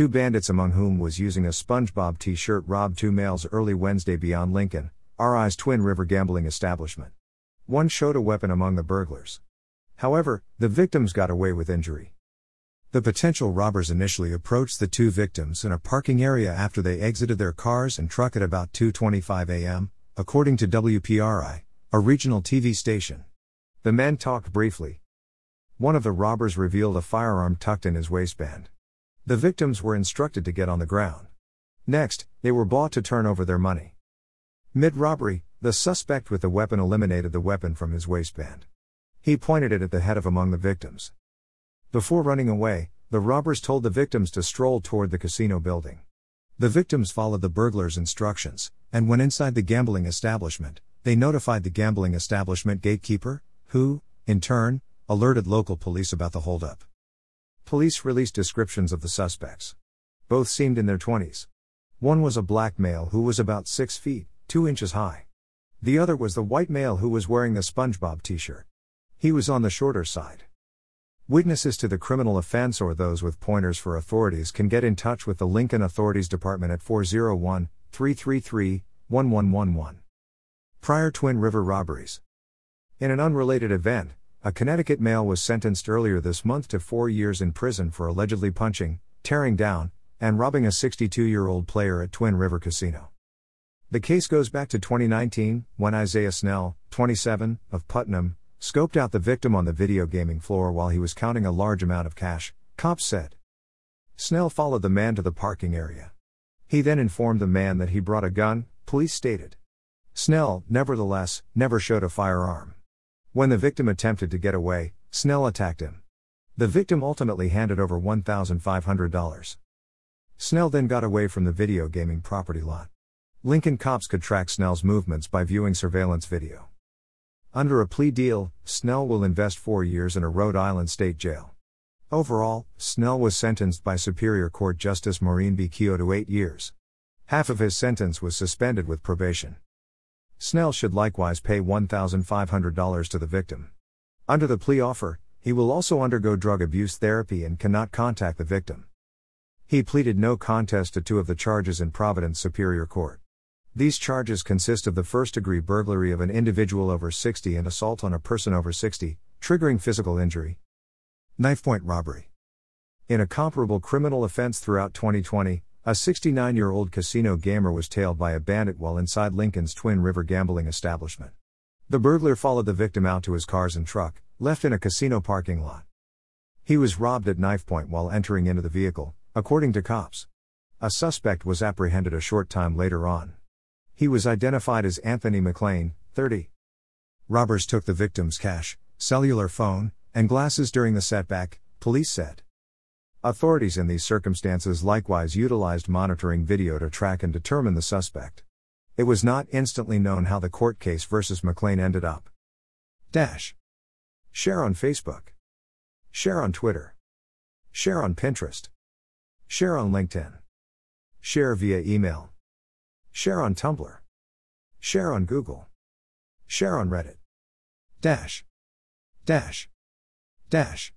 Two bandits, among whom was using a SpongeBob t shirt, robbed two males early Wednesday beyond Lincoln, RI's Twin River gambling establishment. One showed a weapon among the burglars. However, the victims got away with injury. The potential robbers initially approached the two victims in a parking area after they exited their cars and truck at about 2:25 a.m., according to WPRI, a regional TV station. The men talked briefly. One of the robbers revealed a firearm tucked in his waistband. The victims were instructed to get on the ground. Next, they were bought to turn over their money. Mid robbery, the suspect with the weapon eliminated the weapon from his waistband. He pointed it at the head of among the victims. Before running away, the robbers told the victims to stroll toward the casino building. The victims followed the burglars' instructions, and when inside the gambling establishment, they notified the gambling establishment gatekeeper, who, in turn, alerted local police about the holdup. Police released descriptions of the suspects. Both seemed in their 20s. One was a black male who was about 6 feet, 2 inches high. The other was the white male who was wearing the SpongeBob t shirt. He was on the shorter side. Witnesses to the criminal offense or those with pointers for authorities can get in touch with the Lincoln Authorities Department at 401 333 1111. Prior Twin River robberies. In an unrelated event, a Connecticut male was sentenced earlier this month to four years in prison for allegedly punching, tearing down, and robbing a 62 year old player at Twin River Casino. The case goes back to 2019, when Isaiah Snell, 27, of Putnam, scoped out the victim on the video gaming floor while he was counting a large amount of cash, cops said. Snell followed the man to the parking area. He then informed the man that he brought a gun, police stated. Snell, nevertheless, never showed a firearm. When the victim attempted to get away, Snell attacked him. The victim ultimately handed over $1,500. Snell then got away from the video gaming property lot. Lincoln cops could track Snell's movements by viewing surveillance video. Under a plea deal, Snell will invest four years in a Rhode Island state jail. Overall, Snell was sentenced by Superior Court Justice Maureen B. Keough to eight years. Half of his sentence was suspended with probation. Snell should likewise pay $1,500 to the victim. Under the plea offer, he will also undergo drug abuse therapy and cannot contact the victim. He pleaded no contest to two of the charges in Providence Superior Court. These charges consist of the first degree burglary of an individual over 60 and assault on a person over 60, triggering physical injury. Knife point robbery. In a comparable criminal offense throughout 2020, a 69 year old casino gamer was tailed by a bandit while inside Lincoln's Twin River gambling establishment. The burglar followed the victim out to his cars and truck, left in a casino parking lot. He was robbed at knife point while entering into the vehicle, according to cops. A suspect was apprehended a short time later on. He was identified as Anthony McLean, 30. Robbers took the victim's cash, cellular phone, and glasses during the setback, police said. Authorities in these circumstances likewise utilized monitoring video to track and determine the suspect. It was not instantly known how the court case versus McLean ended up. Dash. Share on Facebook. Share on Twitter. Share on Pinterest. Share on LinkedIn. Share via email. Share on Tumblr. Share on Google. Share on Reddit. Dash. Dash. Dash.